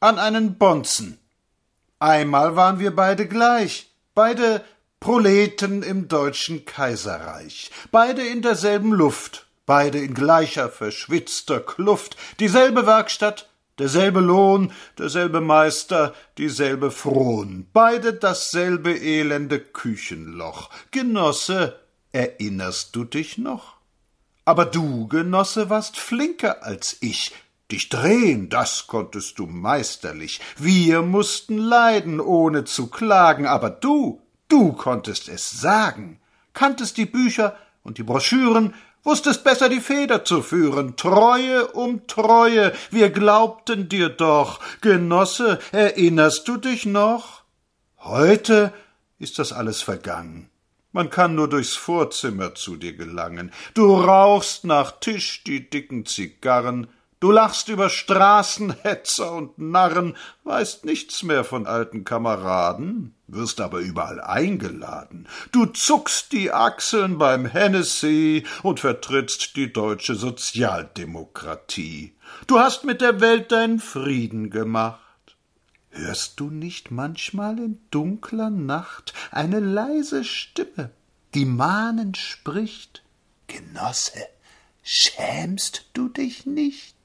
an einen Bonzen. Einmal waren wir beide gleich, beide Proleten im deutschen Kaiserreich, beide in derselben Luft, beide in gleicher verschwitzter Kluft, dieselbe Werkstatt, derselbe Lohn, derselbe Meister, dieselbe Fron, beide dasselbe elende Küchenloch. Genosse, erinnerst du dich noch? Aber du, Genosse, warst flinker als ich, Dich drehen, das konntest du meisterlich. Wir mussten leiden, ohne zu klagen, aber du, du konntest es sagen, kanntest die Bücher und die Broschüren, wusstest besser die Feder zu führen, Treue um Treue, wir glaubten dir doch, Genosse, erinnerst du dich noch? Heute ist das alles vergangen. Man kann nur durchs Vorzimmer zu dir gelangen. Du rauchst nach Tisch die dicken Zigarren, Du lachst über Straßenhetzer und Narren, weißt nichts mehr von alten Kameraden, wirst aber überall eingeladen. Du zuckst die Achseln beim Hennessy und vertrittst die deutsche Sozialdemokratie. Du hast mit der Welt deinen Frieden gemacht. Hörst du nicht manchmal in dunkler Nacht eine leise Stimme, die mahnend spricht? Genosse, schämst du dich nicht?